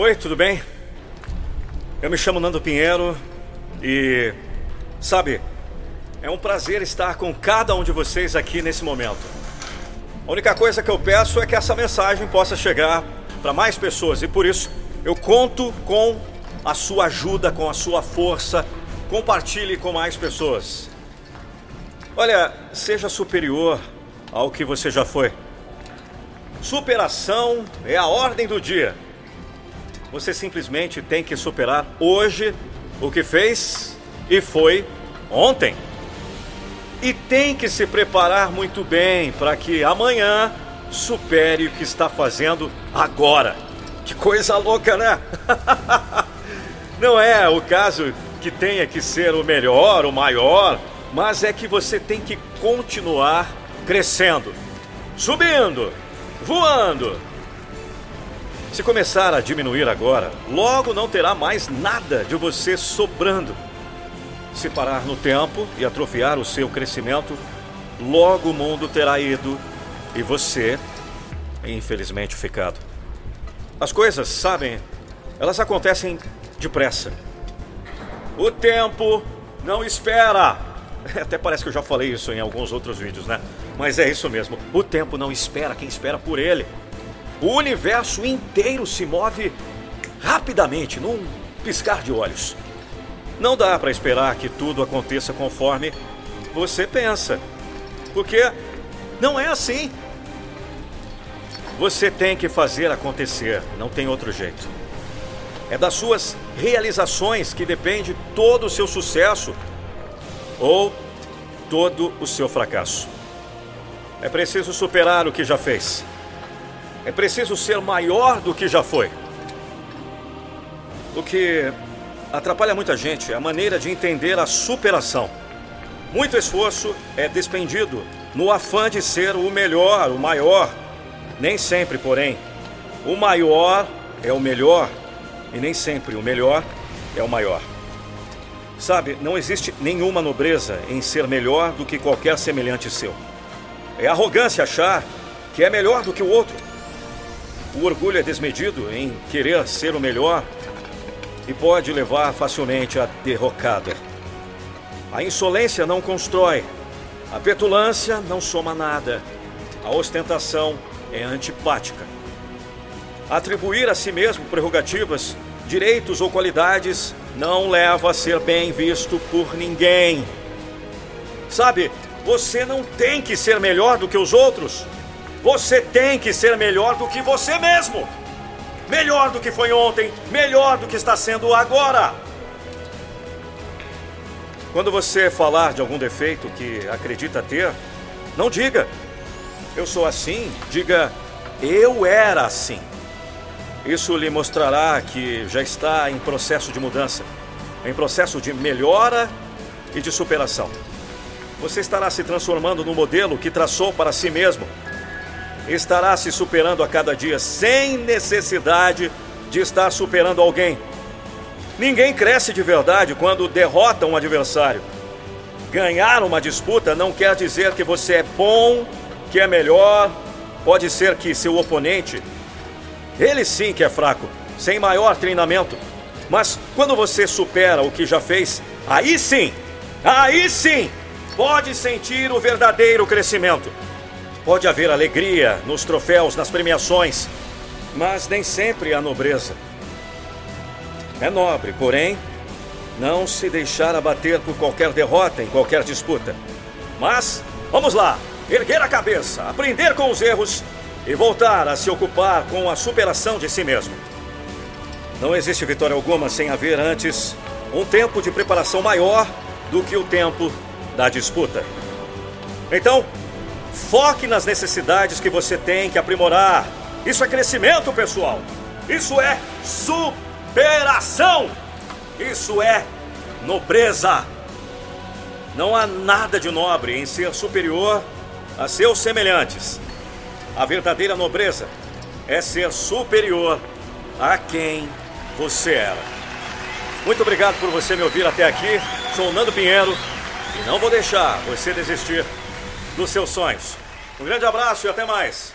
Oi, tudo bem? Eu me chamo Nando Pinheiro e. Sabe, é um prazer estar com cada um de vocês aqui nesse momento. A única coisa que eu peço é que essa mensagem possa chegar para mais pessoas e por isso eu conto com a sua ajuda, com a sua força. Compartilhe com mais pessoas. Olha, seja superior ao que você já foi. Superação é a ordem do dia. Você simplesmente tem que superar hoje o que fez e foi ontem. E tem que se preparar muito bem para que amanhã supere o que está fazendo agora. Que coisa louca, né? Não é o caso que tenha que ser o melhor, o maior, mas é que você tem que continuar crescendo, subindo, voando. Se começar a diminuir agora, logo não terá mais nada de você sobrando. Se parar no tempo e atrofiar o seu crescimento, logo o mundo terá ido e você, infelizmente, ficado. As coisas, sabem, elas acontecem depressa. O tempo não espera. Até parece que eu já falei isso em alguns outros vídeos, né? Mas é isso mesmo. O tempo não espera quem espera por ele. O universo inteiro se move rapidamente, num piscar de olhos. Não dá para esperar que tudo aconteça conforme você pensa. Porque não é assim. Você tem que fazer acontecer, não tem outro jeito. É das suas realizações que depende todo o seu sucesso ou todo o seu fracasso. É preciso superar o que já fez. É preciso ser maior do que já foi. O que atrapalha muita gente é a maneira de entender a superação. Muito esforço é despendido no afã de ser o melhor, o maior. Nem sempre, porém, o maior é o melhor e nem sempre o melhor é o maior. Sabe, não existe nenhuma nobreza em ser melhor do que qualquer semelhante seu. É arrogância achar que é melhor do que o outro. O orgulho é desmedido em querer ser o melhor e pode levar facilmente à derrocada. A insolência não constrói, a petulância não soma nada, a ostentação é antipática. Atribuir a si mesmo prerrogativas, direitos ou qualidades não leva a ser bem visto por ninguém. Sabe, você não tem que ser melhor do que os outros. Você tem que ser melhor do que você mesmo. Melhor do que foi ontem, melhor do que está sendo agora. Quando você falar de algum defeito que acredita ter, não diga eu sou assim, diga eu era assim. Isso lhe mostrará que já está em processo de mudança, em processo de melhora e de superação. Você estará se transformando no modelo que traçou para si mesmo. Estará se superando a cada dia sem necessidade de estar superando alguém. Ninguém cresce de verdade quando derrota um adversário. Ganhar uma disputa não quer dizer que você é bom que é melhor, pode ser que seu oponente, ele sim que é fraco, sem maior treinamento. Mas quando você supera o que já fez, aí sim, aí sim, pode sentir o verdadeiro crescimento. Pode haver alegria nos troféus, nas premiações, mas nem sempre a nobreza. É nobre, porém, não se deixar abater por qualquer derrota em qualquer disputa. Mas, vamos lá! erguer a cabeça, aprender com os erros e voltar a se ocupar com a superação de si mesmo. Não existe vitória alguma sem haver antes um tempo de preparação maior do que o tempo da disputa. Então, foque nas necessidades que você tem que aprimorar. Isso é crescimento, pessoal. Isso é superação. Isso é nobreza. Não há nada de nobre em ser superior a seus semelhantes. A verdadeira nobreza é ser superior a quem você era. Muito obrigado por você me ouvir até aqui. Sou Nando Pinheiro e não vou deixar você desistir dos seus sonhos. Um grande abraço e até mais.